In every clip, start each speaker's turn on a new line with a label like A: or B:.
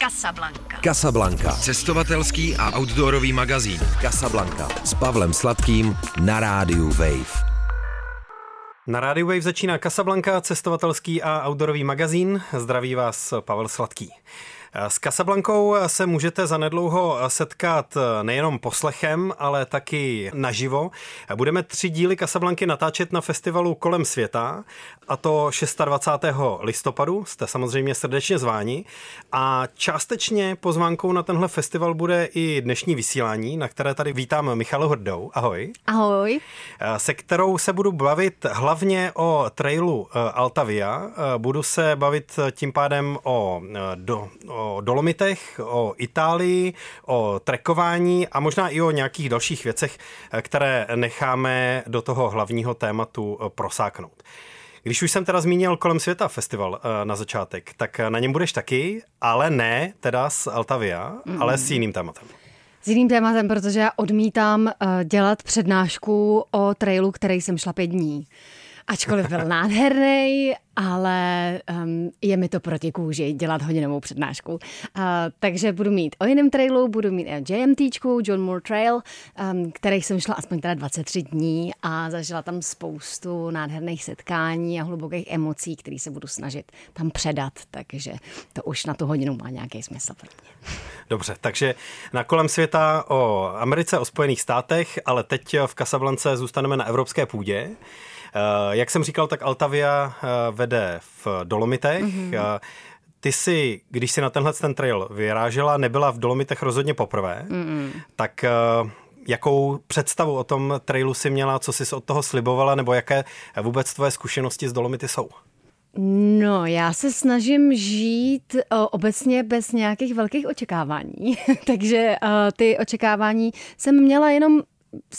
A: Casablanca.
B: Casablanca.
C: Cestovatelský a outdoorový magazín.
B: Casablanca. S Pavlem Sladkým na rádiu Wave.
D: Na rádiu Wave začíná Casablanca, cestovatelský a outdoorový magazín. Zdraví vás Pavel Sladký. S Casablankou se můžete zanedlouho setkat nejenom poslechem, ale taky naživo. Budeme tři díly Casablanky natáčet na festivalu Kolem světa, a to 26. listopadu. Jste samozřejmě srdečně zváni. A částečně pozvánkou na tenhle festival bude i dnešní vysílání, na které tady vítám Michalu Hrdou. Ahoj.
E: Ahoj.
D: Se kterou se budu bavit hlavně o trailu Altavia. Budu se bavit tím pádem o, do, o o Dolomitech, o Itálii, o trekování a možná i o nějakých dalších věcech, které necháme do toho hlavního tématu eh, prosáknout. Když už jsem teda zmínil kolem světa festival eh, na začátek, tak na něm budeš taky, ale ne teda s Altavia, mm. ale s jiným tématem.
E: S jiným tématem, protože já odmítám eh, dělat přednášku o trailu, který jsem šla pět dní. Ačkoliv byl nádherný, ale um, je mi to proti kůži dělat hodinovou přednášku. Uh, takže budu mít o jiném trailu, budu mít JMTčku, John Moore Trail, um, který jsem šla aspoň teda 23 dní a zažila tam spoustu nádherných setkání a hlubokých emocí, které se budu snažit tam předat, takže to už na tu hodinu má nějaký smysl pro mě.
D: Dobře, takže na kolem světa o Americe, o Spojených státech, ale teď v Kasablance zůstaneme na evropské půdě. Eh, jak jsem říkal, tak Altavia eh, vede v Dolomitech. Mm-hmm. Ty si, když si na tenhle ten trail vyrážela, nebyla v Dolomitech rozhodně poprvé, mm-hmm. tak jakou představu o tom trailu si měla, co jsi od toho slibovala, nebo jaké vůbec tvoje zkušenosti z Dolomity jsou?
E: No, já se snažím žít o, obecně bez nějakých velkých očekávání, takže o, ty očekávání jsem měla jenom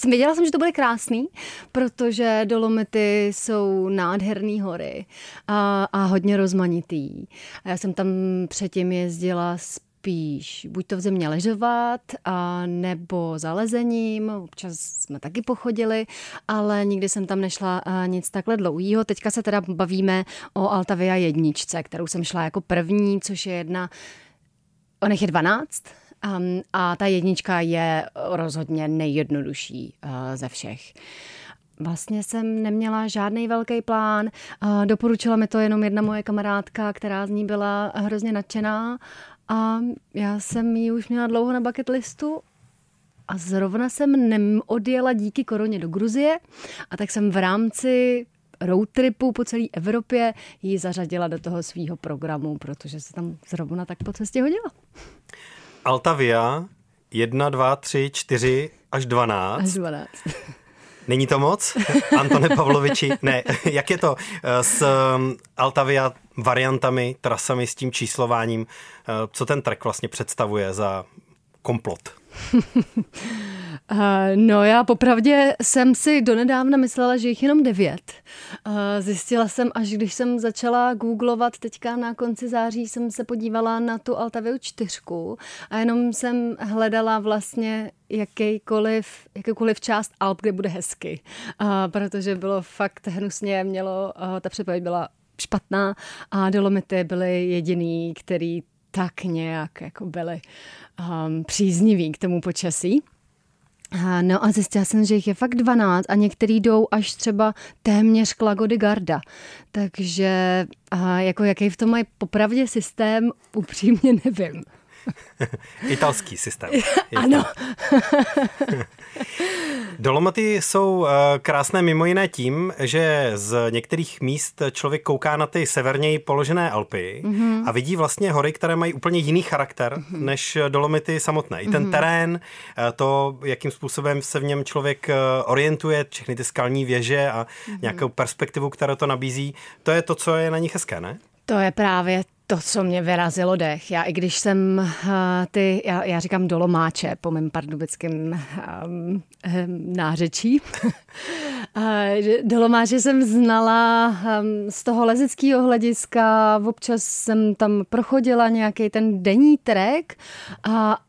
E: Věděla jsem, že to bude krásný, protože Dolomity jsou nádherné hory a, a hodně rozmanitý. A já jsem tam předtím jezdila spíš buď to v země ležovat, a nebo zalezením, občas jsme taky pochodili, ale nikdy jsem tam nešla nic takhle dlouhýho. Teďka se teda bavíme o Altavia jedničce, kterou jsem šla jako první, což je jedna, o nich je 12, Um, a ta jednička je rozhodně nejjednodušší uh, ze všech. Vlastně jsem neměla žádný velký plán. Uh, doporučila mi to jenom jedna moje kamarádka, která z ní byla hrozně nadšená. A já jsem ji už měla dlouho na bucket listu a zrovna jsem neodjela díky koroně do Gruzie a tak jsem v rámci road tripu po celé Evropě ji zařadila do toho svého programu, protože se tam zrovna tak po cestě hodila.
D: Altavia 1, 2, 3, 4 až 12.
E: Až 12.
D: Není to moc? Antone Pavloviči, ne. Jak je to eh, s um, Altavia variantami, trasami, s tím číslováním? Eh, co ten trek vlastně představuje za komplot?
E: Eh, no já popravdě jsem si donedávna myslela, že jich jenom devět. Eh, zjistila jsem, až když jsem začala googlovat teďka na konci září, jsem se podívala na tu Altaviu čtyřku a jenom jsem hledala vlastně jakýkoliv, jakýkoliv část Alp, kde bude hezky. Uh, protože bylo fakt hnusně, mělo, uh, ta předpověď byla špatná a Dolomity byly jediný, který tak nějak jako byli um, přízniví k tomu počasí. No a zjistila jsem, že jich je fakt 12 a některý jdou až třeba téměř k Lago de Garda. Takže a jako jaký v tom mají popravdě systém, upřímně nevím.
D: Italský systém.
E: ano.
D: Dolomaty jsou eh, krásné mimo jiné tím, že z některých míst člověk kouká na ty severněji položené Alpy mm-hmm. a vidí vlastně hory, které mají úplně jiný charakter mm-hmm. než Dolomity samotné. I ten mm-hmm. terén, eh, to, jakým způsobem se v něm člověk eh, orientuje, všechny ty skalní věže a mm-hmm. nějakou perspektivu, kterou to nabízí, to je to, co je na nich hezké, ne?
E: To je právě to, co mě vyrazilo dech. Já i když jsem uh, ty, já, já říkám dolomáče po mém pardubickém um, nářečí. uh, dolomáče jsem znala um, z toho lezeckého hlediska, občas jsem tam prochodila nějaký ten denní trek,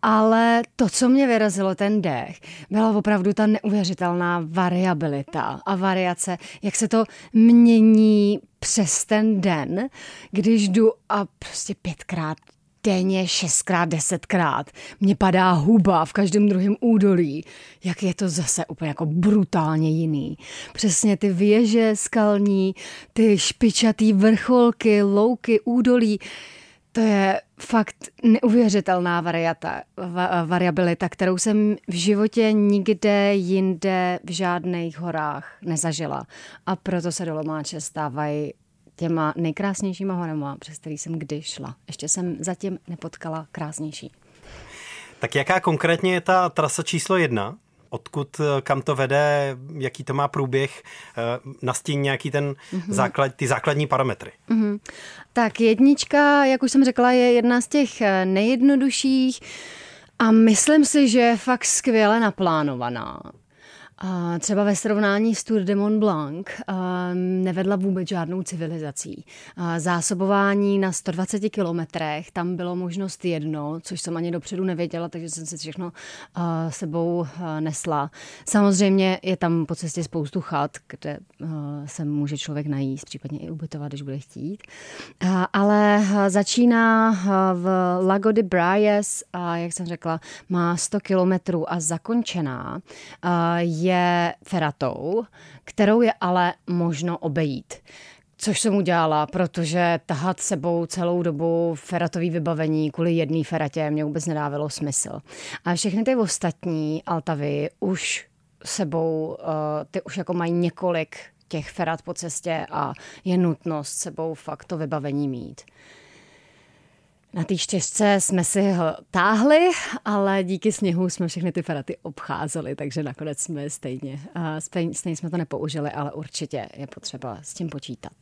E: ale to, co mě vyrazilo ten dech, byla opravdu ta neuvěřitelná variabilita a variace, jak se to mění přes ten den, když jdu a prostě pětkrát denně šestkrát, desetkrát. Mně padá huba v každém druhém údolí. Jak je to zase úplně jako brutálně jiný. Přesně ty věže skalní, ty špičatý vrcholky, louky, údolí. To je fakt neuvěřitelná variata, va, variabilita, kterou jsem v životě nikde jinde v žádných horách nezažila. A proto se Dolomáče stávají těma nejkrásnějšíma horama, přes který jsem kdy šla. Ještě jsem zatím nepotkala krásnější.
D: Tak jaká konkrétně je ta trasa číslo jedna? Odkud, eh, kam to vede, jaký to má průběh, eh, nastín nějaký ten mm-hmm. základ, ty základní parametry. Mm-hmm.
E: Tak jednička, jak už jsem řekla, je jedna z těch eh, nejjednodušších a myslím si, že je fakt skvěle naplánovaná. Třeba ve srovnání s Tour de Mont Blanc nevedla vůbec žádnou civilizací. Zásobování na 120 kilometrech, tam bylo možnost jedno, což jsem ani dopředu nevěděla, takže jsem si všechno sebou nesla. Samozřejmě je tam po cestě spoustu chat, kde se může člověk najíst, případně i ubytovat, když bude chtít. Ale začíná v Lago de Braies, a jak jsem řekla, má 100 kilometrů a zakončená je je feratou, kterou je ale možno obejít. Což jsem udělala, protože tahat sebou celou dobu feratový vybavení kvůli jedné feratě mě vůbec nedávalo smysl. A všechny ty ostatní altavy už sebou, uh, ty už jako mají několik těch ferat po cestě a je nutnost sebou fakt to vybavení mít. Na té štěžce jsme si ho táhli, ale díky sněhu jsme všechny ty feraty obcházeli, takže nakonec jsme stejně, stejně, stejně jsme to nepoužili, ale určitě je potřeba s tím počítat.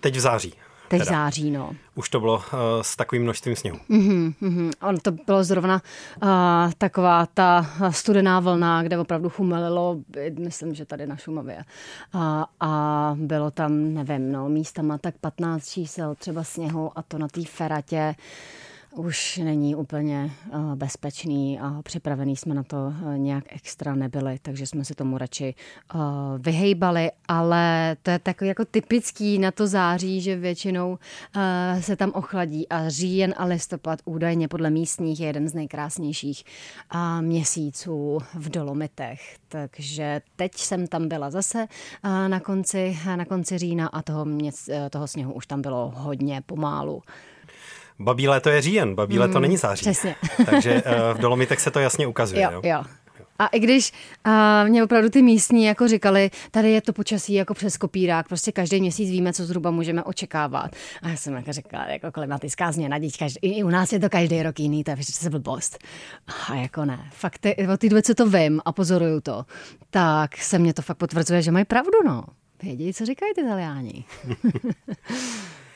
D: Teď v září.
E: Teď teda. září, no.
D: Už to bylo uh, s takovým množstvím sněhu.
E: Mm-hmm, mm-hmm. On to bylo zrovna uh, taková ta studená vlna, kde opravdu chumelilo, myslím, že tady na Šumavě. Uh, a bylo tam, nevím, no, místama tak 15 čísel třeba sněhu a to na té feratě už není úplně uh, bezpečný a připravený jsme na to uh, nějak extra nebyli, takže jsme se tomu radši uh, vyhejbali, ale to je takový jako typický na to září, že většinou se tam ochladí a říjen a listopad údajně podle místních je jeden z nejkrásnějších měsíců v Dolomitech, takže teď jsem tam byla zase na konci, na konci října a toho, mě, toho sněhu už tam bylo hodně pomálu.
D: Babí léto je říjen, babí léto mm, není září.
E: Přesně.
D: Takže uh, v Dolomitech se to jasně ukazuje.
E: Jo, jo. jo. A i když uh, mě opravdu ty místní jako říkali, tady je to počasí jako přes kopírák, prostě každý měsíc víme, co zhruba můžeme očekávat. A já jsem jako říkala, jako klimatická změna, dít každý, i u nás je to každý rok jiný, to je přece blbost. A jako ne, fakt ty, ty dvě, co to vím a pozoruju to, tak se mě to fakt potvrzuje, že mají pravdu, no. Vědí, co říkají ty Italiáni.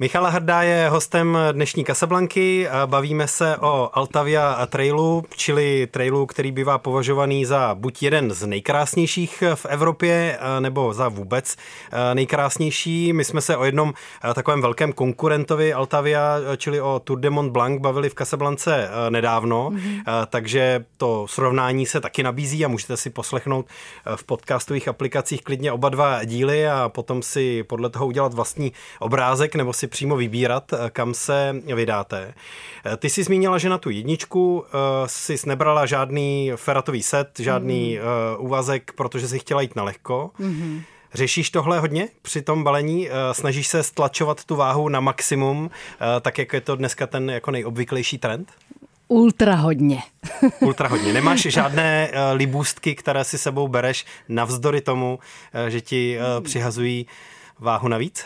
D: Michala Hrdá je hostem dnešní Kasablanky. Bavíme se o Altavia Trailu, čili trailu, který bývá považovaný za buď jeden z nejkrásnějších v Evropě, nebo za vůbec nejkrásnější. My jsme se o jednom takovém velkém konkurentovi Altavia, čili o Tour de Mont Blanc, bavili v Kasablance nedávno, mm-hmm. takže to srovnání se taky nabízí a můžete si poslechnout v podcastových aplikacích klidně oba dva díly a potom si podle toho udělat vlastní obrázek nebo si přímo vybírat, eh, kam se vydáte. Eh, ty jsi zmínila, že na tu jedničku uh, jsi nebrala žádný feratový set, žádný mm. úvazek, protože jsi chtěla jít na lehko. Mm-hmm. Řešíš tohle hodně při tom balení? Snažíš se stlačovat tu váhu na maximum, tak jak je to dneska ten jako nejobvyklejší trend?
E: Ultra hodně.
D: Ultra hodně. Nemáš žádné libůstky, které si sebou bereš navzdory tomu, že ti přihazují váhu navíc?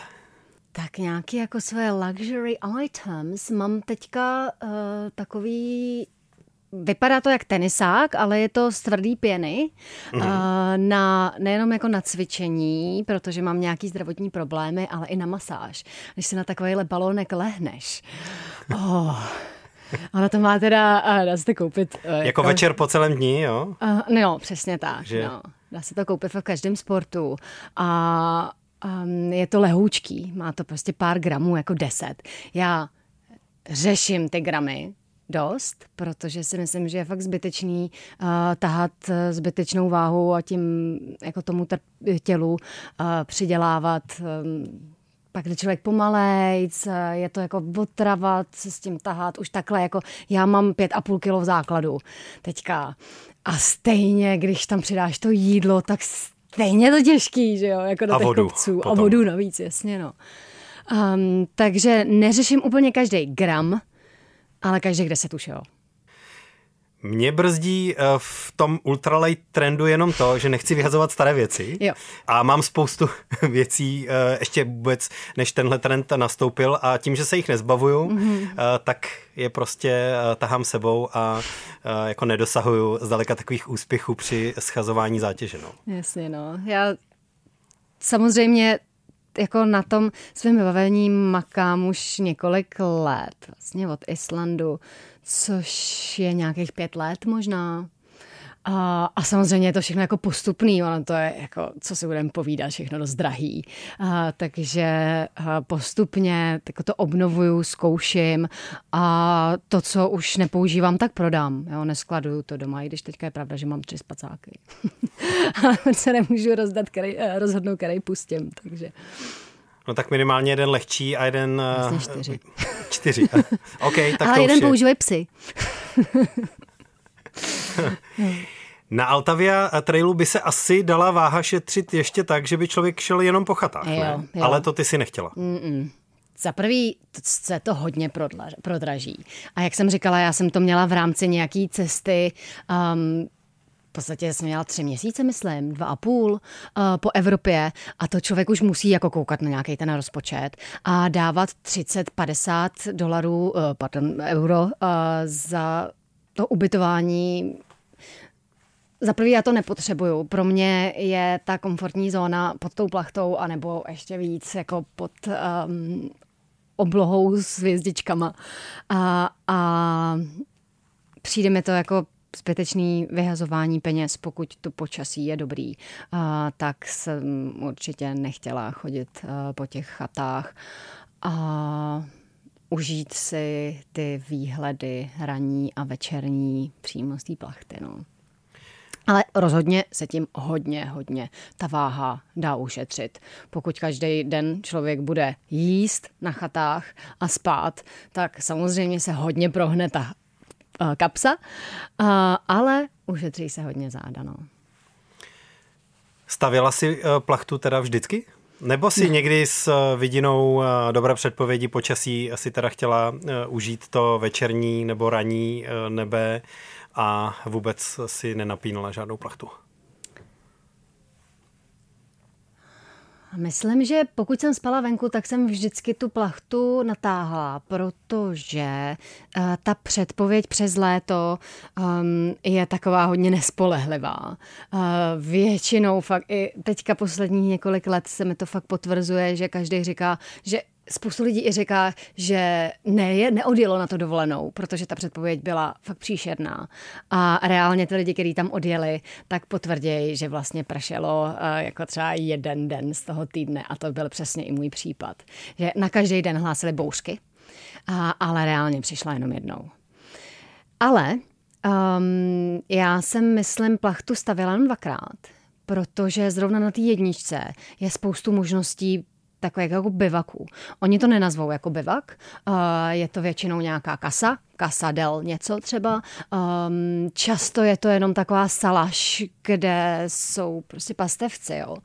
E: Tak nějaký jako své luxury items. Mám teďka uh, takový Vypadá to jak tenisák, ale je to z tvrdý pěny. Mm. Na, nejenom jako na cvičení, protože mám nějaký zdravotní problémy, ale i na masáž. Když si na takovýhle balónek lehneš. Oh. Ona to má teda, dá se to koupit.
D: Uh, jako, jako večer po celém dní, jo?
E: Uh, no, přesně tak. Že... No. Dá se to koupit v každém sportu. A Um, je to lehoučký, má to prostě pár gramů, jako deset. Já řeším ty gramy, dost, protože si myslím, že je fakt zbytečný uh, tahat zbytečnou váhu a tím jako tomu tělu uh, přidělávat um, pak jde člověk pomalejc, je to jako otravat se s tím tahat, už takhle jako já mám pět a půl kilo v základu teďka a stejně, když tam přidáš to jídlo, tak stejně to těžký, že jo, jako do
D: a
E: těch
D: vodu
E: kopců.
D: potom.
E: A vodu navíc, jasně, no. Um, takže neřeším úplně každý gram, ale každý deset už jo.
D: Mě brzdí eh, v tom ultralight trendu jenom to, že nechci vyhazovat staré věci.
E: Jo.
D: A mám spoustu věcí eh, ještě vůbec, než tenhle trend nastoupil a tím, že se jich nezbavuju, mm-hmm. tak je prostě tahám sebou a jako nedosahuju zdaleka takových úspěchů při schazování zátěže. No.
E: Jasně, no. Já samozřejmě jako na tom svém vybavení makám už několik let, vlastně od Islandu, což je nějakých pět let možná. A, a samozřejmě je to všechno jako postupný, ono to je jako, co si budeme povídat, všechno dost drahý. A, takže a postupně jako to obnovuju, zkouším a to, co už nepoužívám, tak prodám. Jo, neskladuju to doma, i když teďka je pravda, že mám tři spacáky. Ale se nemůžu rozdat, který, rozhodnout, který pustím, takže...
D: No tak minimálně jeden lehčí a jeden...
E: Vlastně čtyři.
D: Čtyři. OK, tak
E: Ale
D: to
E: jeden
D: už je.
E: používají psy.
D: Na Altavia trailu by se asi dala váha šetřit ještě tak, že by člověk šel jenom po chatách,
E: Jo,
D: ne?
E: jo.
D: Ale to ty si nechtěla.
E: Mm-mm. Za prvý se to hodně prodraží. A jak jsem říkala, já jsem to měla v rámci nějaký cesty um, podstatě jsem měla tři měsíce, myslím, dva a půl uh, po Evropě a to člověk už musí jako koukat na nějaký ten rozpočet a dávat 30-50 dolarů, uh, pardon, euro uh, za to ubytování za prvý já to nepotřebuju. Pro mě je ta komfortní zóna pod tou plachtou, anebo ještě víc jako pod um, oblohou s hvězdičkama. A, a přijde mi to jako zbytečný vyhazování peněz, pokud to počasí je dobrý, tak jsem určitě nechtěla chodit po těch chatách a užít si ty výhledy ranní a večerní přímo z té plachty. No. Ale rozhodně se tím hodně, hodně ta váha dá ušetřit. Pokud každý den člověk bude jíst na chatách a spát, tak samozřejmě se hodně prohne ta kapsa, uh, ale ušetří se hodně záda. No.
D: Stavěla si uh, plachtu teda vždycky? Nebo si někdy s vidinou dobré předpovědi počasí si teda chtěla užít to večerní nebo ranní nebe a vůbec si nenapínala žádnou plachtu?
E: Myslím, že pokud jsem spala venku, tak jsem vždycky tu plachtu natáhla, protože uh, ta předpověď přes léto um, je taková hodně nespolehlivá. Uh, většinou fakt, i teďka posledních několik let se mi to fakt potvrzuje, že každý říká, že spoustu lidí i říká, že ne, neodjelo na to dovolenou, protože ta předpověď byla fakt příšerná. A reálně ty lidi, kteří tam odjeli, tak potvrdějí, že vlastně pršelo uh, jako třeba jeden den z toho týdne a to byl přesně i můj případ. Že na každý den hlásili bouřky, a, ale reálně přišla jenom jednou. Ale um, já jsem, myslím, plachtu stavila jen dvakrát, protože zrovna na té jedničce je spoustu možností takové jako bivaku. Oni to nenazvou jako bivak, uh, je to většinou nějaká kasa, kasadel něco třeba. Um, často je to jenom taková salaš, kde jsou prostě pastevci, jo. Uh,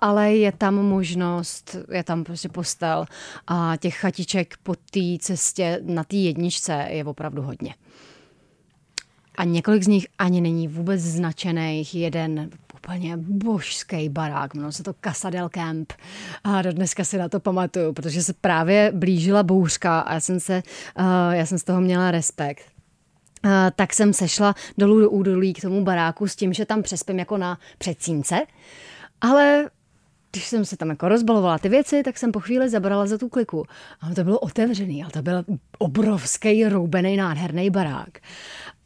E: ale je tam možnost, je tam prostě postel a těch chatiček po té cestě na té jedničce je opravdu hodně. A několik z nich ani není vůbec značených. Jeden úplně božský barák, jmenovalo se to Casadel Camp. A do dneska si na to pamatuju, protože se právě blížila bouřka a já jsem, se, uh, já jsem z toho měla respekt. Uh, tak jsem sešla dolů do údolí k tomu baráku s tím, že tam přespím jako na předsínce. Ale když jsem se tam jako rozbalovala ty věci, tak jsem po chvíli zabrala za tu kliku. A to bylo otevřený, ale to byl obrovský, roubený, nádherný barák.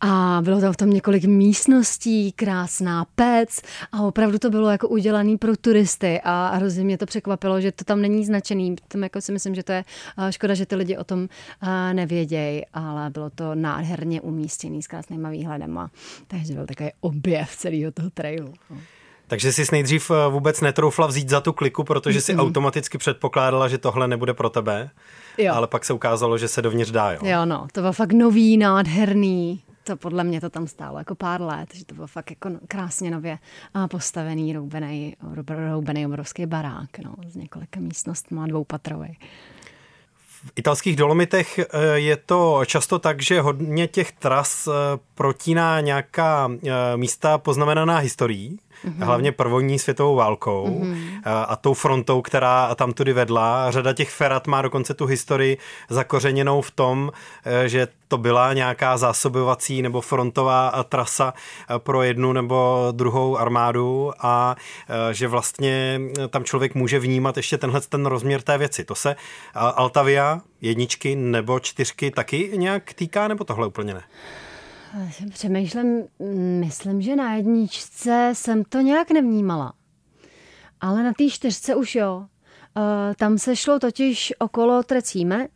E: A bylo tam v tom několik místností, krásná pec a opravdu to bylo jako udělané pro turisty a hrozně mě to překvapilo, že to tam není značený. Tam jako si myslím, že to je škoda, že ty lidi o tom nevědějí, ale bylo to nádherně umístěný s krásnýma výhledem takže byl takový objev celého toho trailu.
D: Takže jsi nejdřív eh, vůbec netroufla vzít za tu kliku, protože si mm automaticky předpokládala, že tohle nebude pro tebe, jo. ale pak se ukázalo, že se dovnitř dá, jo?
E: Jo, no, to bylo fakt nový, nádherný, to podle mě to tam stálo jako pár let, že to bylo fakt jako krásně nově postavený, roubený, roubený obrovský barák, no, z několika místnostmi, dvoupatrový.
D: V italských dolomitech eh, je to často tak, že hodně těch tras eh, protíná nějaká místa poznamenaná historií, mm-hmm. hlavně první světovou válkou mm-hmm. a tou frontou, která tam tudy vedla. Řada těch ferat má dokonce tu historii zakořeněnou v tom, že to byla nějaká zásobovací nebo frontová trasa pro jednu nebo druhou armádu a že vlastně tam člověk může vnímat ještě tenhle ten rozměr té věci. To se Altavia jedničky nebo čtyřky taky nějak týká, nebo tohle úplně ne?
E: Přemýšlím, myslím, že na jedničce jsem to nějak nevnímala. Ale na té čtyřce už jo. Uh, tam se šlo totiž okolo Trecíme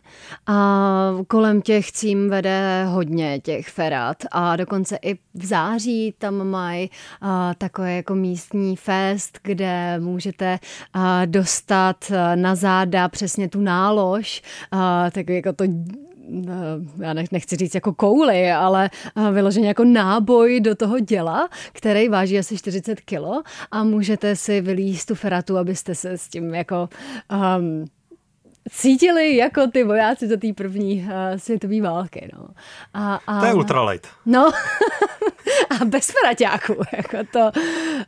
E: a kolem těch cím vede hodně těch ferat a dokonce i v září tam mají uh, takový jako místní fest, kde můžete uh, dostat na záda přesně tu nálož, tak jako to já nechci říct jako kouly, ale vyloženě jako náboj do toho děla, který váží asi 40 kilo a můžete si vylíst tu feratu, abyste se s tím jako um, cítili jako ty vojáci za té první uh, světové války. No.
D: A, a, to je ultralight.
E: No, a bez feraťáků. Jako to,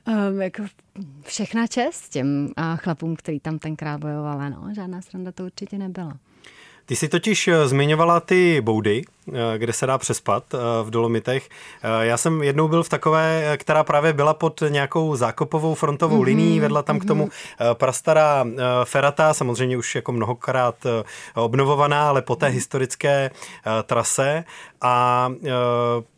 E: um, jako všechna čest těm uh, chlapům, který tam tenkrát bojovali. No. Žádná sranda to určitě nebyla.
D: Ty jsi totiž eh, zmiňovala ty boudy, eh, kde se dá přespat eh, v Dolomitech. Já jsem jednou byl v takové, která právě byla pod nějakou zákopovou frontovou mm-hmm, linií, vedla tam mm-hmm. k tomu mhm. prastará ferata, samozřejmě už jako mnohokrát obnovovaná, ale po té mm-hmm. historické trase a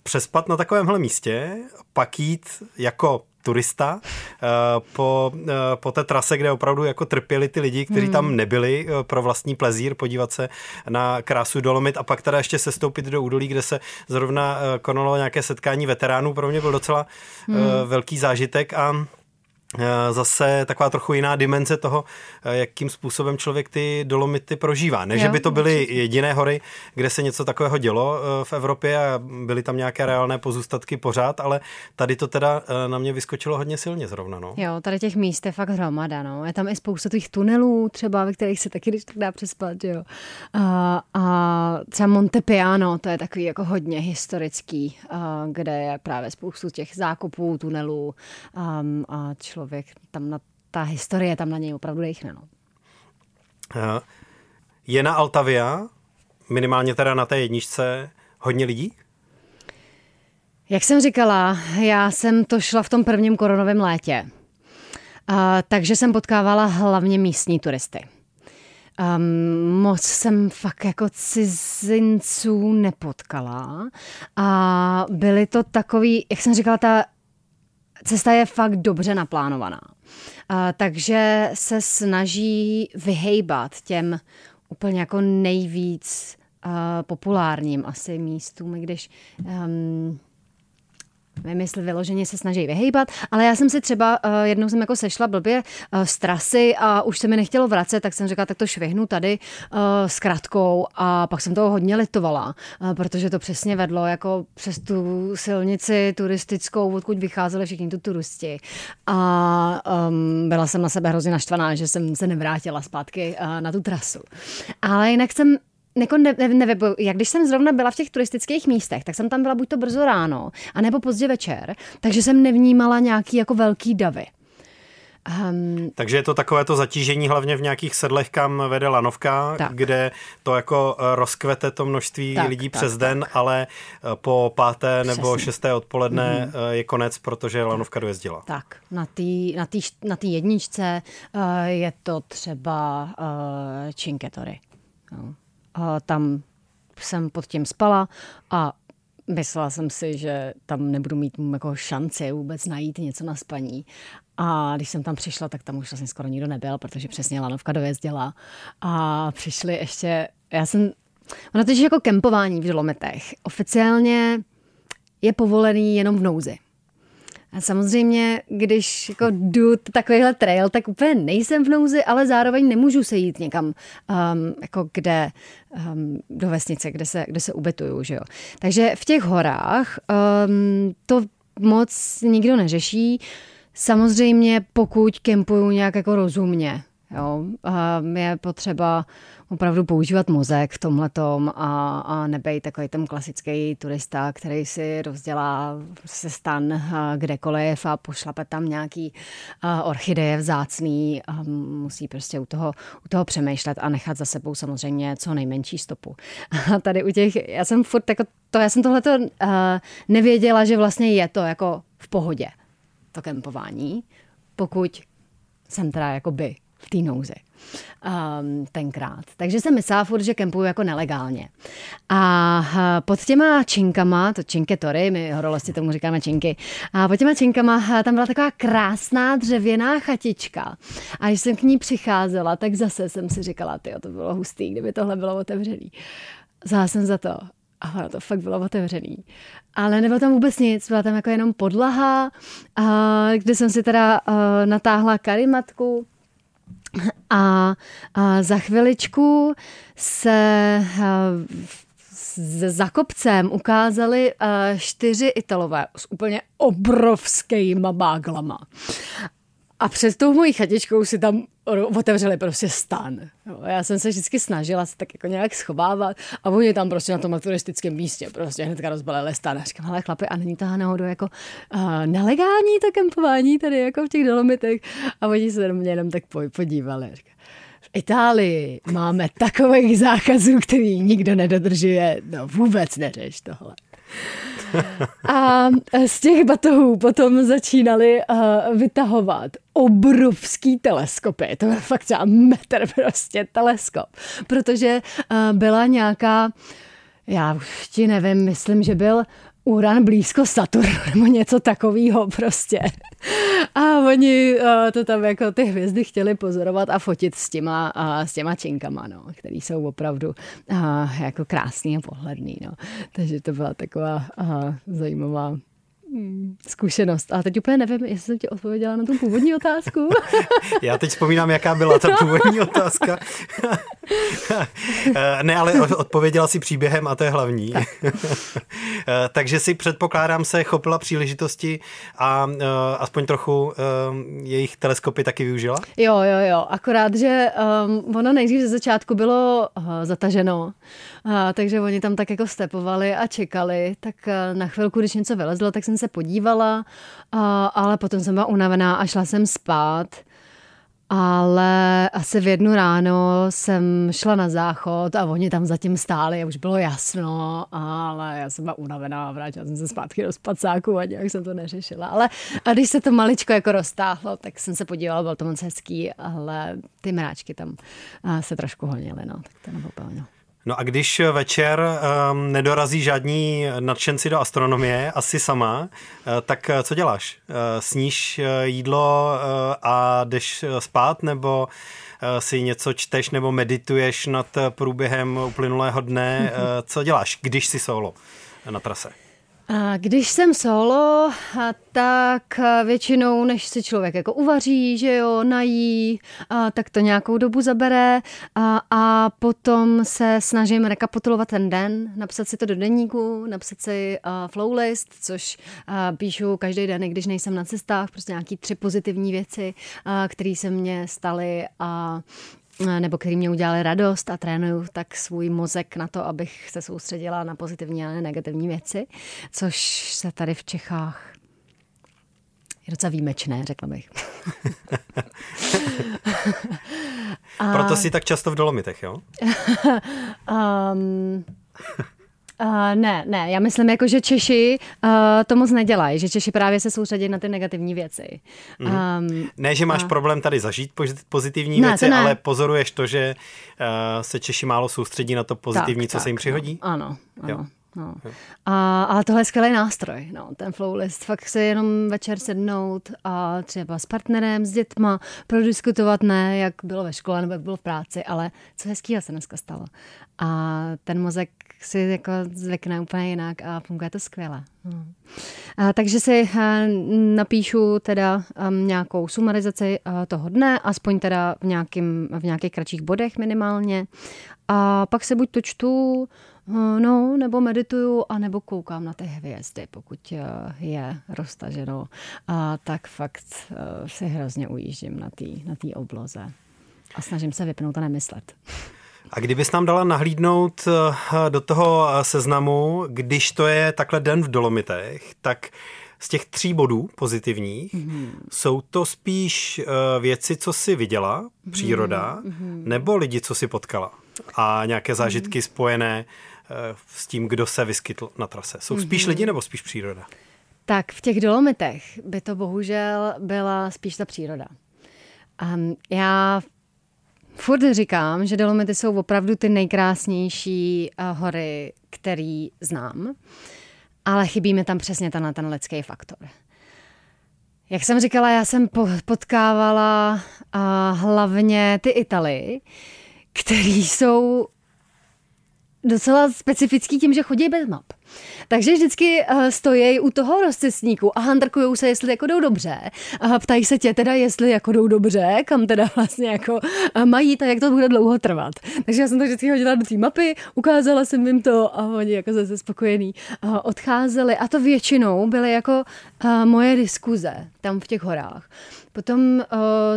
D: přespat na takovémhle místě, pak jít jako turista eh, po, eh, po té trase, kde opravdu jako trpěli ty lidi, kteří hmm. tam nebyli eh, pro vlastní plezír, podívat se na krásu Dolomit a pak teda ještě sestoupit do údolí, kde se zrovna konalo nějaké setkání veteránů. Pro mě byl docela hmm. velký zážitek a zase taková trochu jiná dimenze toho, eh, jakým způsobem člověk ty dolomity prožívá. Ne, jo, že by to byly jediné hory, kde se něco takového dělo eh, v Evropě a byly tam nějaké reálné pozůstatky pořád, ale tady to teda na mě vyskočilo hodně silně zrovna. No.
E: Jo, tady těch míst je fakt hromada. No. Je tam i spousta těch tunelů třeba, ve kterých se taky když tak dá přespat. Jo. A, a třeba Montepiano, to je takový jako hodně historický, kde je právě spoustu těch zákopů, tunelů a, a člověk tam na ta historie tam na něj opravdu dechne. No.
D: Je na Altavia, minimálně teda na té jedničce, hodně lidí?
E: Jak jsem říkala, já jsem to šla v tom prvním koronovém létě. A, takže jsem potkávala hlavně místní turisty. Um, moc jsem fakt jako cizinců nepotkala a byly to takový, jak jsem říkala, ta cesta je fakt dobře naplánovaná. Takže se snaží vyhejbat těm úplně jako nejvíc populárním asi místům, když um, Nevím, vyloženě se snaží vyhejbat, ale já jsem si třeba uh, jednou jsem jako sešla blbě uh, z trasy a už se mi nechtělo vracet, tak jsem řekla, tak to švihnu tady uh, s kratkou a pak jsem toho hodně litovala, uh, protože to přesně vedlo jako přes tu silnici turistickou, odkud vycházeli všichni tu turisti. A um, byla jsem na sebe hrozně naštvaná, že jsem se nevrátila zpátky uh, na tu trasu. Ale jinak jsem jako ne, ne, ne, jak když jsem zrovna byla v těch turistických místech, tak jsem tam byla buď to brzo ráno, anebo pozdě večer, takže jsem nevnímala nějaký jako velký davy.
D: Um, Takže je to takové to zatížení hlavně v nějakých sedlech, kam vede lanovka, tak. kde to jako eh, rozkvete to množství tak, lidí tak, přes tak. den, ale eh, po páté Přesně. nebo šesté odpoledne mm-hmm. je konec, protože lanovka dojezdila.
E: Tak, na té na tý, na tý jedničce uh, je to třeba uh, Činketory. No tam jsem pod tím spala a myslela jsem si, že tam nebudu mít jako šanci vůbec najít něco na spaní. A když jsem tam přišla, tak tam už vlastně skoro nikdo nebyl, protože přesně lanovka dojezdila. A přišli ještě, já jsem, ono to je jako kempování v Dolomitech. Oficiálně je povolený jenom v nouzi. A samozřejmě, když jako jdu takovýhle trail, tak úplně nejsem v nouzi, ale zároveň nemůžu se jít někam, um, jako kde, um, do vesnice, kde se, kde se ubytuju, že jo. Takže v těch horách um, to moc nikdo neřeší. Samozřejmě, pokud kempuju nějak jako rozumně, jo, um, je potřeba opravdu používat mozek v tomhletom a, a nebej takový ten klasický turista, který si rozdělá se stan kdekoliv a pošlape tam nějaký orchideje vzácný a musí prostě u toho, u toho přemýšlet a nechat za sebou samozřejmě co nejmenší stopu. A tady u těch, já jsem furt jako to, já jsem tohleto uh, nevěděla, že vlastně je to jako v pohodě, to kempování, pokud jsem teda jako by v té nouzi um, tenkrát. Takže jsem myslela furt, že kempuju jako nelegálně. A pod těma činkama, to tory, my horolosti tomu říkáme činky, a pod těma činkama tam byla taková krásná dřevěná chatička. A když jsem k ní přicházela, tak zase jsem si říkala, ty, to bylo hustý, kdyby tohle bylo otevřený. Zala jsem za to. A ono to fakt bylo otevřený. Ale nebylo tam vůbec nic, byla tam jako jenom podlaha, kde jsem si teda natáhla karimatku, a, a za chviličku se za kopcem ukázali čtyři Italové s úplně obrovskýma báglama. A před tou mojí chatičkou si tam otevřeli prostě stan. Jo, já jsem se vždycky snažila se tak jako nějak schovávat a oni tam prostě na tom turistickém místě prostě hnedka rozbalili stan. A říkám, ale chlapi, a není to náhodou jako uh, nelegální to kempování tady jako v těch dolomitech? A oni se na mě jenom tak podívali. Říkám, v Itálii máme takových zákazů, který nikdo nedodržuje. No vůbec neřeš tohle. A z těch batohů potom začínali uh, vytahovat obrovský teleskopy. To byl fakt třeba metr prostě teleskop. Protože uh, byla nějaká já už ti nevím, myslím, že byl Uran blízko Saturnu nebo něco takového prostě. A oni uh, to tam jako ty hvězdy chtěli pozorovat a fotit s těma, uh, s těma činkama, no, který jsou opravdu uh, jako krásný a pohledný. No. Takže to byla taková zajímavá Hmm, zkušenost. A teď úplně nevím, jestli jsem ti odpověděla na tu původní otázku.
D: Já teď vzpomínám, jaká byla ta původní otázka. ne, ale odpověděla si příběhem a to je hlavní. Takže si předpokládám se chopila příležitosti a uh, aspoň trochu uh, jejich teleskopy taky využila?
E: Jo, jo, jo. Akorát, že um, ono nejdřív ze začátku bylo uh, zataženo, uh, takže oni tam tak jako stepovali a čekali, tak uh, na chvilku, když něco vylezlo, tak jsem se podívala, ale potom jsem byla unavená a šla jsem spát. Ale asi v jednu ráno jsem šla na záchod a oni tam zatím stáli už bylo jasno, ale já jsem byla unavená a vrátila jsem se zpátky do spacáku a nějak jsem to neřešila. Ale a když se to maličko jako roztáhlo, tak jsem se podívala, bylo to moc hezký, ale ty mráčky tam se trošku honily, no, tak to nebylo no.
D: A když večer um, nedorazí žádní nadšenci do astronomie, asi sama, uh, tak co děláš? Uh, sníš jídlo uh, a jdeš spát, nebo si něco čteš nebo medituješ nad průběhem uplynulého dne? Co děláš, když jsi solo na trase?
E: Když jsem solo, tak většinou, než si člověk jako uvaří, že jo, nají, tak to nějakou dobu zabere. A, a potom se snažím rekapitulovat ten den, napsat si to do denníku, napsat si uh, flow list, což uh, píšu každý den, když nejsem na cestách, prostě nějaký tři pozitivní věci, které se mně staly a nebo který mě udělali radost a trénuju tak svůj mozek na to, abych se soustředila na pozitivní a negativní věci, což se tady v Čechách je docela výjimečné, řekla bych.
D: a... Proto jsi tak často v Dolomitech, jo? um,
E: Uh, ne, ne, já myslím jako, že Češi uh, to moc nedělají, že Češi právě se soustředí na ty negativní věci.
D: Mm. Um, ne, že máš a... problém tady zažít pozitivní ne, věci, ale pozoruješ to, že uh, se Češi málo soustředí na to pozitivní, tak, co tak, se jim přihodí?
E: Ano, ano. Jo. No. A, ale tohle je skvělý nástroj, no, ten flowlist. Fakt se jenom večer sednout a třeba s partnerem, s dětma, prodiskutovat ne, jak bylo ve škole nebo jak bylo v práci, ale co hezkýho se dneska stalo. A ten mozek si jako zvykne úplně jinak a funguje to skvěle. No. A, takže si a, eh, napíšu teda um, nějakou sumarizaci a, eh, toho dne, aspoň teda v, nějakým, v nějakých kratších bodech minimálně. A pak se buď to čtu, no, nebo medituju, a nebo koukám na ty hvězdy, pokud je roztaženo. A tak fakt si hrozně ujíždím na té na tý obloze. A snažím se vypnout a nemyslet.
D: A kdybys nám dala nahlídnout eh, do toho eh, seznamu, když to je takhle den v Dolomitech, tak z těch tří bodů pozitivních mm-hmm. jsou to spíš věci, co si viděla, mm-hmm. příroda, mm-hmm. nebo lidi, co si potkala a nějaké zážitky mm-hmm. spojené s tím, kdo se vyskytl na trase. Jsou spíš mm-hmm. lidi nebo spíš příroda?
E: Tak v těch Dolomitech by to bohužel byla spíš ta příroda. Um, já Furt říkám, že Dolomity jsou opravdu ty nejkrásnější eh, hory, který znám, ale chybí mi tam přesně ten, ten lidský faktor. Jak jsem říkala, já jsem potkávala a eh, hlavně ty Italy, který jsou docela specifický tím, že chodí bez map. Takže vždycky uh, stojí u toho rozcestníku a handrkují se, jestli jako jdou dobře. A ptají se tě teda, jestli jako jdou dobře, kam teda vlastně jako uh, mají, tak jak to bude dlouho trvat. Takže já jsem to vždycky hodila do té mapy, ukázala jsem jim to a oni jako zase spokojení uh, odcházeli. A to většinou byly jako moje diskuze tam v těch horách. Potom uh,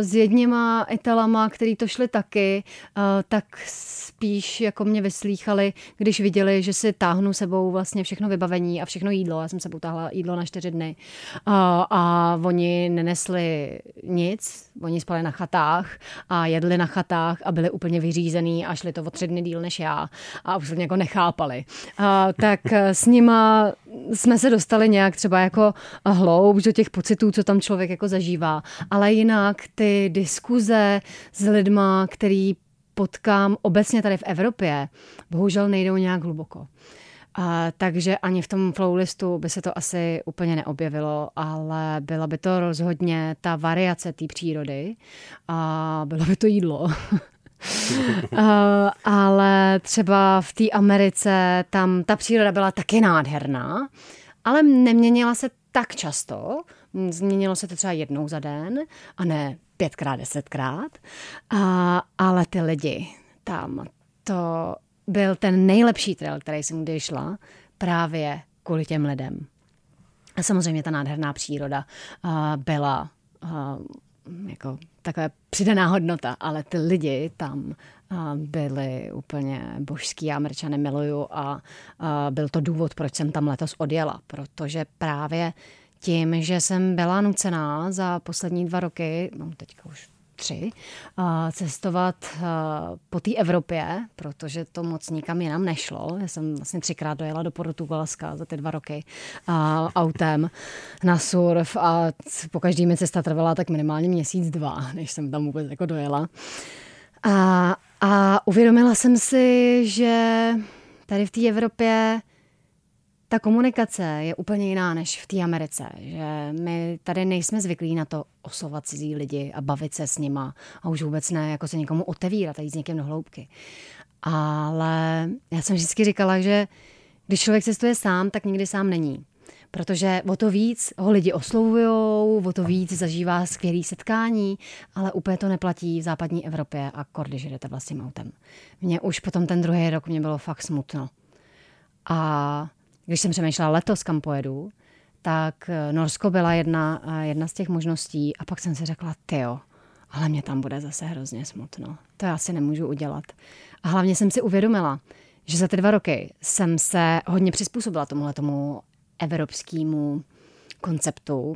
E: s jedněma Italama, který to šli taky, uh, tak spíš jako mě vyslýchali, když viděli, že si táhnu sebou vlastně všechno vybavení a všechno jídlo. Já jsem se táhla jídlo na čtyři dny. A, a oni nenesli nic, oni spali na chatách a jedli na chatách a byli úplně vyřízený a šli to o tři dny díl než já a už jako nechápali. A, tak s nima jsme se dostali nějak třeba jako hloub do těch pocitů, co tam člověk jako zažívá. Ale jinak ty diskuze s lidma, který potkám obecně tady v Evropě, bohužel nejdou nějak hluboko. A, takže ani v tom flowlistu by se to asi úplně neobjevilo, ale byla by to rozhodně ta variace té přírody a bylo by to jídlo. uh, ale třeba v té Americe tam ta příroda byla taky nádherná, ale neměnila se tak často. Změnilo se to třeba jednou za den a ne pětkrát, desetkrát. A, ale ty lidi tam, to byl ten nejlepší trail, který jsem kdy šla, právě kvůli těm lidem. A samozřejmě ta nádherná příroda byla jako takové přidaná hodnota, ale ty lidi tam byli úplně božský, já Američany miluju a, a byl to důvod, proč jsem tam letos odjela, protože právě tím, že jsem byla nucená za poslední dva roky, no teďka už tři, cestovat po té Evropě, protože to moc nikam jinam nešlo. Já jsem vlastně třikrát dojela do Portugalska za ty dva roky autem na surf a po každý mi cesta trvala tak minimálně měsíc, dva, než jsem tam vůbec jako dojela. A, a uvědomila jsem si, že tady v té Evropě ta komunikace je úplně jiná než v té Americe, že my tady nejsme zvyklí na to osovat cizí lidi a bavit se s nima a už vůbec ne jako se někomu otevírat a jít s někým do hloubky. Ale já jsem vždycky říkala, že když člověk cestuje sám, tak nikdy sám není. Protože o to víc ho lidi oslovují, o to víc zažívá skvělý setkání, ale úplně to neplatí v západní Evropě a kor, když jdete vlastním autem. Mně už potom ten druhý rok mě bylo fakt smutno. A když jsem přemýšlela letos, kam pojedu, tak eh, Norsko byla jedna, eh, jedna z těch možností a pak jsem si řekla, tyjo, ale mě tam bude zase hrozně smutno. To já si nemůžu udělat. A hlavně jsem si uvědomila, že za ty dva roky jsem se hodně přizpůsobila tomuhle tomu evropskému konceptu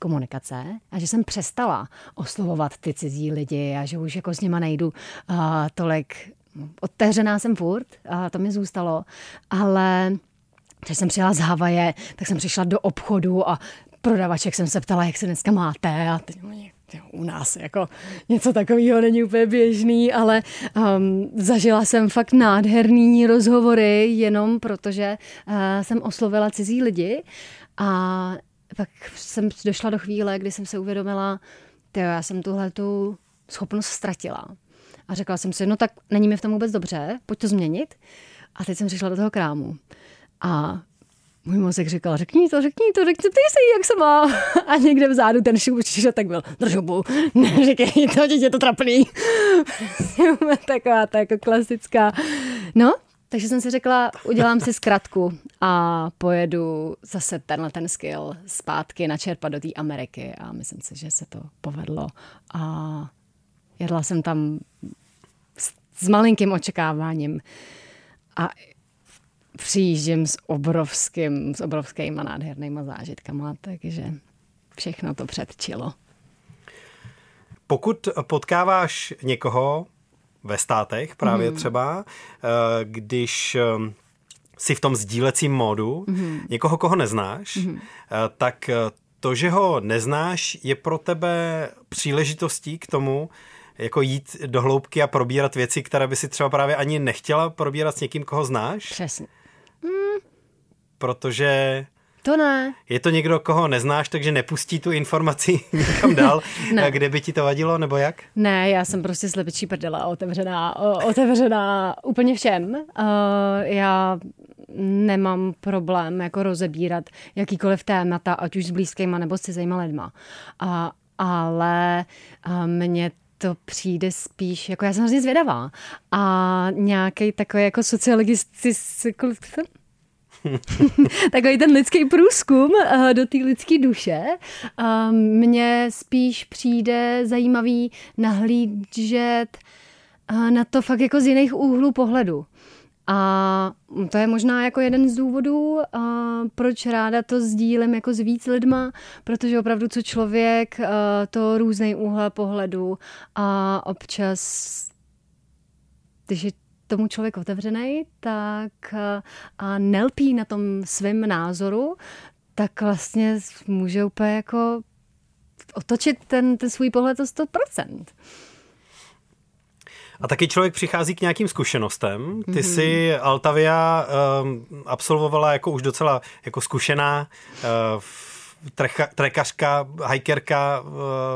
E: komunikace a že jsem přestala oslovovat ty cizí lidi a že už jako s nima nejdu uh, tolik. Otevřená jsem furt a to mi zůstalo, ale když jsem přijela z Havaje, tak jsem přišla do obchodu a prodavaček jsem se ptala, jak se dneska máte a teď oni, u nás jako něco takového není úplně běžný, ale um, zažila jsem fakt nádherný rozhovory jenom protože uh, jsem oslovila cizí lidi a pak jsem došla do chvíle, kdy jsem se uvědomila, že já jsem tuhle tu schopnost ztratila. A řekla jsem si, no tak není mi v tom vůbec dobře, pojď to změnit. A teď jsem přišla do toho krámu. A můj mozek říkal, řekni to, řekni to, řekni, ptej se jí, jak se má. A někde vzadu ten tak byl, držubu, neříkej to, je to trapný. Taková ta jako klasická. No, takže jsem si řekla, udělám si zkratku a pojedu zase tenhle ten skill zpátky načerpat do té Ameriky a myslím si, že se to povedlo. A jedla jsem tam s, s malinkým očekáváním a přijíždím s obrovským, s obrovskýma nádhernýma zážitkama, takže všechno to předčilo.
D: Pokud potkáváš někoho ve státech právě mm. třeba, eh, když eh, si v tom sdílecím módu mm. někoho, koho neznáš, mm. tak to, že ho neznáš, je pro tebe příležitostí k tomu, jako jít do hloubky a probírat věci, které by si třeba právě ani nechtěla probírat s někým, koho znáš?
E: Přesně.
D: Protože
E: to ne.
D: Je to někdo, koho neznáš, takže nepustí tu informaci někam dál, ne. kde by ti to vadilo, nebo jak?
E: Ne, já jsem prostě slepičí prdela, otevřená, otevřená úplně všem. Uh, já nemám problém jako rozebírat jakýkoliv témata, ať už s blízkýma nebo s cizíma lidma. Uh, ale uh, mě to přijde spíš, jako já jsem hrozně zvědavá. A nějaký takový jako sociologistický takový ten lidský průzkum uh, do té lidské duše. Uh, mně spíš přijde zajímavý nahlížet uh, na to fakt jako z jiných úhlů pohledu. A to je možná jako jeden z důvodů, proč ráda to sdílím jako s víc lidma, protože opravdu co člověk, to různý úhle pohledu a občas, když je tomu člověk otevřený, tak a nelpí na tom svém názoru, tak vlastně může úplně jako otočit ten, ten svůj pohled o 100%.
D: A taky člověk přichází k nějakým zkušenostem. Ty mm-hmm. si Altavia um, absolvovala jako už docela jako zkušená uh, trecha, trekařka, hikerka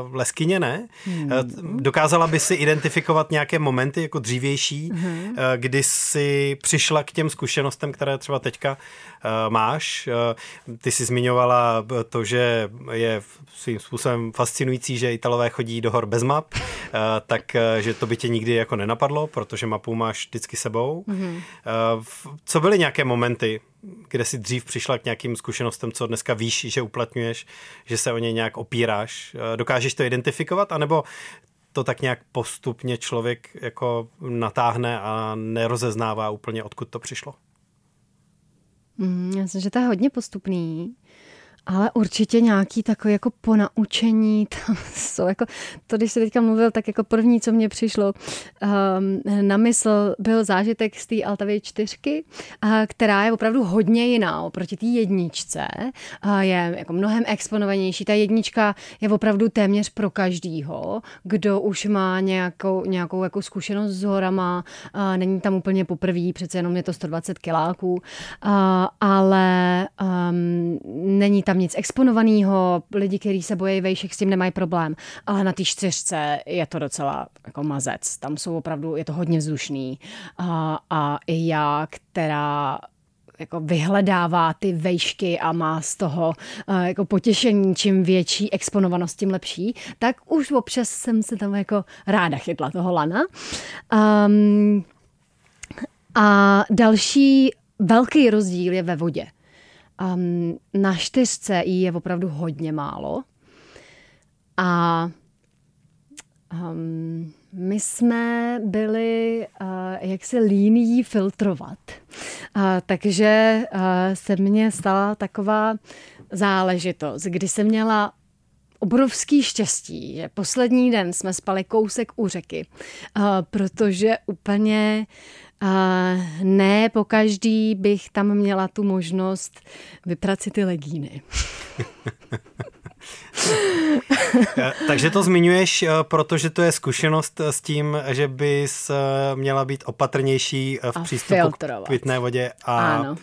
D: v leskyně, ne? Hmm. Dokázala by si identifikovat nějaké momenty jako dřívější, hmm. kdy si přišla k těm zkušenostem, které třeba teďka Eh, máš. Eh, ty jsi zmiňovala to, že je svým způsobem fascinující, že Italové chodí do hor bez map, eh, tak že to by tě nikdy jako nenapadlo, protože mapu máš vždycky sebou. Mm-hmm. Co byly nějaké momenty, kde jsi dřív přišla k nějakým zkušenostem, co dneska víš, že uplatňuješ, že se o ně nějak opíráš? Dokážeš to identifikovat, anebo to tak nějak postupně člověk jako natáhne a nerozeznává úplně, odkud to přišlo?
E: Mm, já myslím, že to je hodně postupný. Ale určitě nějaký takový jako ponaučení tam jsou. Jako, to, když se teďka mluvil, tak jako první, co mě přišlo um, na mysl, byl zážitek z té Altavy čtyřky, uh, která je opravdu hodně jiná oproti té jedničce. Uh, je jako mnohem exponovanější. Ta jednička je opravdu téměř pro každýho, kdo už má nějakou, nějakou jako zkušenost s horama. Uh, není tam úplně poprvé, přece jenom je to 120 kiláků, uh, ale um, není tam tam nic exponovaného, lidi, kteří se bojí vejšek, s tím nemají problém. Ale na té čtyřce je to docela jako mazec. Tam jsou opravdu, je to hodně vzdušný. A, a i já, která jako vyhledává ty vejšky a má z toho uh, jako potěšení, čím větší exponovanost, tím lepší, tak už občas jsem se tam jako ráda chytla toho lana. Um, a další velký rozdíl je ve vodě. Um, na čtyřce jí je opravdu hodně málo. A um, my jsme byli uh, jaksi líní filtrovat. Uh, takže uh, se mně stala taková záležitost, kdy jsem měla obrovský štěstí, že poslední den jsme spali kousek u řeky, protože úplně a ne po každý bych tam měla tu možnost vyprat si ty legíny.
D: Takže to zmiňuješ, protože to je zkušenost s tím, že bys měla být opatrnější v a přístupu filtrovat. k pitné vodě a
E: ano.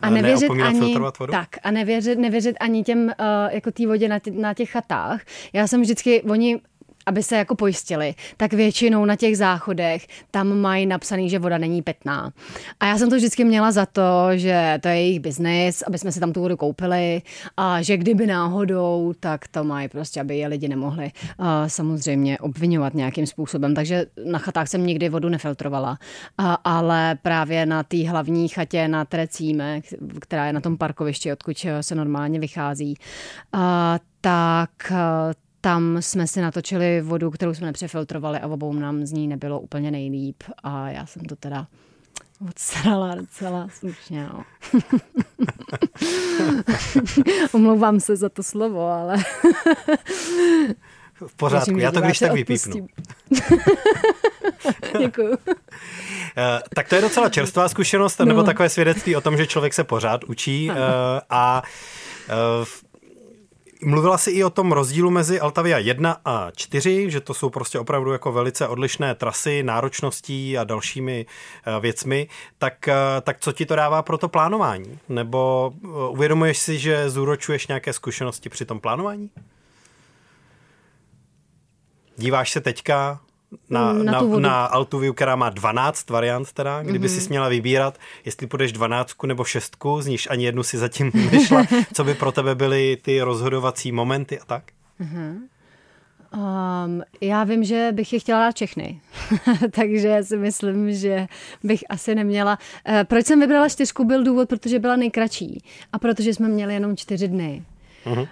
E: A nevěřit ani,
D: vodu?
E: tak, a nevěřit, nevěřit ani těm, uh, jako té vodě na, tě, na těch chatách. Já jsem vždycky, oni aby se jako pojistili, tak většinou na těch záchodech tam mají napsaný, že voda není pitná. A já jsem to vždycky měla za to, že to je jejich biznis, aby jsme si tam tu vodu koupili a že kdyby náhodou, tak to mají prostě, aby je lidi nemohli uh, samozřejmě obvinovat nějakým způsobem. Takže na chatách jsem nikdy vodu nefiltrovala, uh, ale právě na té hlavní chatě na Trecíme, která je na tom parkovišti, odkud se normálně vychází, uh, tak tam jsme si natočili vodu, kterou jsme nepřefiltrovali a obou nám z ní nebylo úplně nejlíp a já jsem to teda odsrala docela slušně, no. Omlouvám se za to slovo, ale...
D: v pořádku, já to když tak vypípnu.
E: Děkuju.
D: Eh, tak to je docela čerstvá zkušenost, no. nebo takové svědectví o tom, že člověk se pořád učí uh, a uh, Mluvila jsi i o tom rozdílu mezi Altavia 1 a 4, že to jsou prostě opravdu jako velice odlišné trasy, náročností a dalšími eh, věcmi. Tak, eh, tak co ti to dává pro to plánování? Nebo eh, uvědomuješ si, že zúročuješ nějaké zkušenosti při tom plánování? Díváš se teďka na, na, na, na Altuviu, která má 12 variant teda, kdyby mm-hmm. si směla vybírat, jestli půjdeš 12 nebo 6, z níž ani jednu si zatím vyšla, co by pro tebe byly ty rozhodovací momenty a tak? Mm-hmm.
E: Um, já vím, že bych je chtěla dát všechny, takže si myslím, že bych asi neměla. Uh, proč jsem vybrala čtyřku, byl důvod, protože byla nejkratší a protože jsme měli jenom čtyři dny. Uh-huh.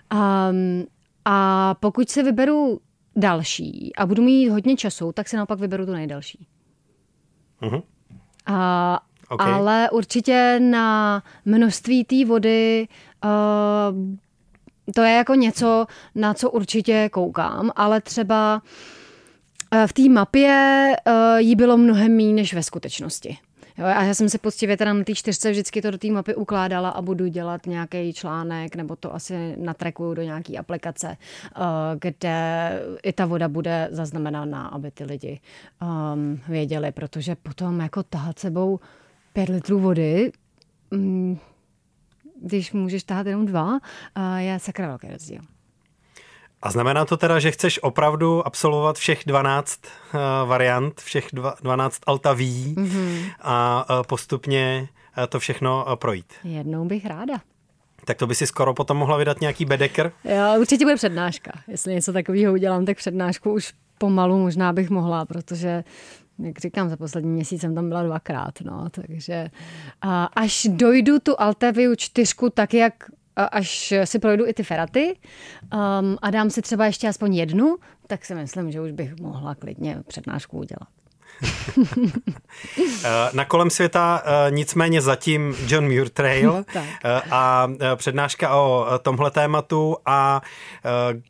E: Um, a pokud se vyberu další a budu mít hodně času, tak si naopak vyberu tu nejdelší. Uh-huh. A, okay. Ale určitě na množství té vody uh, to je jako něco, na co určitě koukám, ale třeba uh, v té mapě uh, jí bylo mnohem méně než ve skutečnosti. Jo, a já jsem si poctivě teda na té čtyřce vždycky to do té mapy ukládala a budu dělat nějaký článek, nebo to asi natrekuju do nějaké aplikace, eh, kde i ta voda bude zaznamenána, aby ty lidi um, věděli, protože potom jako tahat sebou pět litrů vody, um, když můžeš tahat jenom dva, uh, je sakra velký rozdíl.
D: A znamená to teda, že chceš opravdu absolvovat všech 12 uh, eh, variant, všech dva, 12 altaví mm-hmm. a uh, postupně uh, to všechno projít?
E: Jednou bych ráda.
D: Tak to by si skoro potom mohla vydat nějaký bedeker?
E: Jo, určitě bude přednáška. Jestli něco takového udělám, tak přednášku už pomalu možná bych mohla, protože jak říkám, za poslední měsíc jsem tam byla dvakrát, no, takže a až dojdu tu Altaviu čtyřku tak, jak až si projdu i ty feraty um, a dám si třeba ještě aspoň jednu, tak si myslím, že už bych mohla klidně přednášku udělat.
D: Eh, na kolem světa eh, nicméně zatím John Muir Trail eh, a přednáška o tomhle tématu a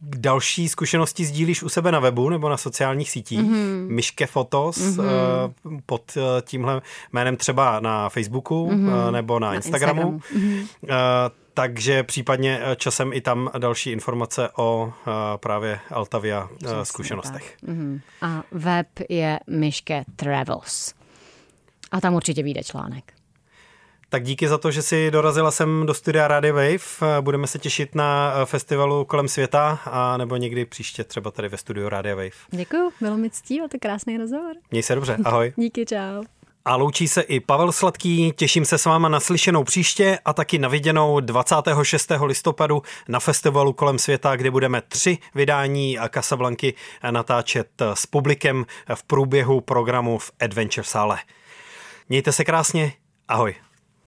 D: další zkušenosti sdílíš u sebe na webu nebo na sociálních sítích. Mm-hmm. Myške Fotos mm-hmm. pod tímhle jménem třeba na Facebooku mm-hmm. nebo na, na Instagramu. Instagramu. Mm-hmm takže případně eh, časem i tam další informace o eh, právě Altavia eh, Přesně zkušenostech.
E: Mm-hmm. A web je Myške Travels. A tam určitě vyjde článek.
D: Tak díky za to, že jsi dorazila sem do studia Radio Wave. Budeme se těšit na festivalu kolem světa a nebo někdy příště třeba tady ve studiu Radio Wave.
E: Děkuji, bylo mi ctí, to krásný rozhovor.
D: Měj se dobře, ahoj.
E: díky, čau.
D: A loučí se i Pavel Sladký, těším se s váma na slyšenou příště a taky na viděnou 26. listopadu na festivalu kolem světa, kde budeme tři vydání Casablanky natáčet s publikem v průběhu programu v Adventure sále. Mějte se krásně, ahoj.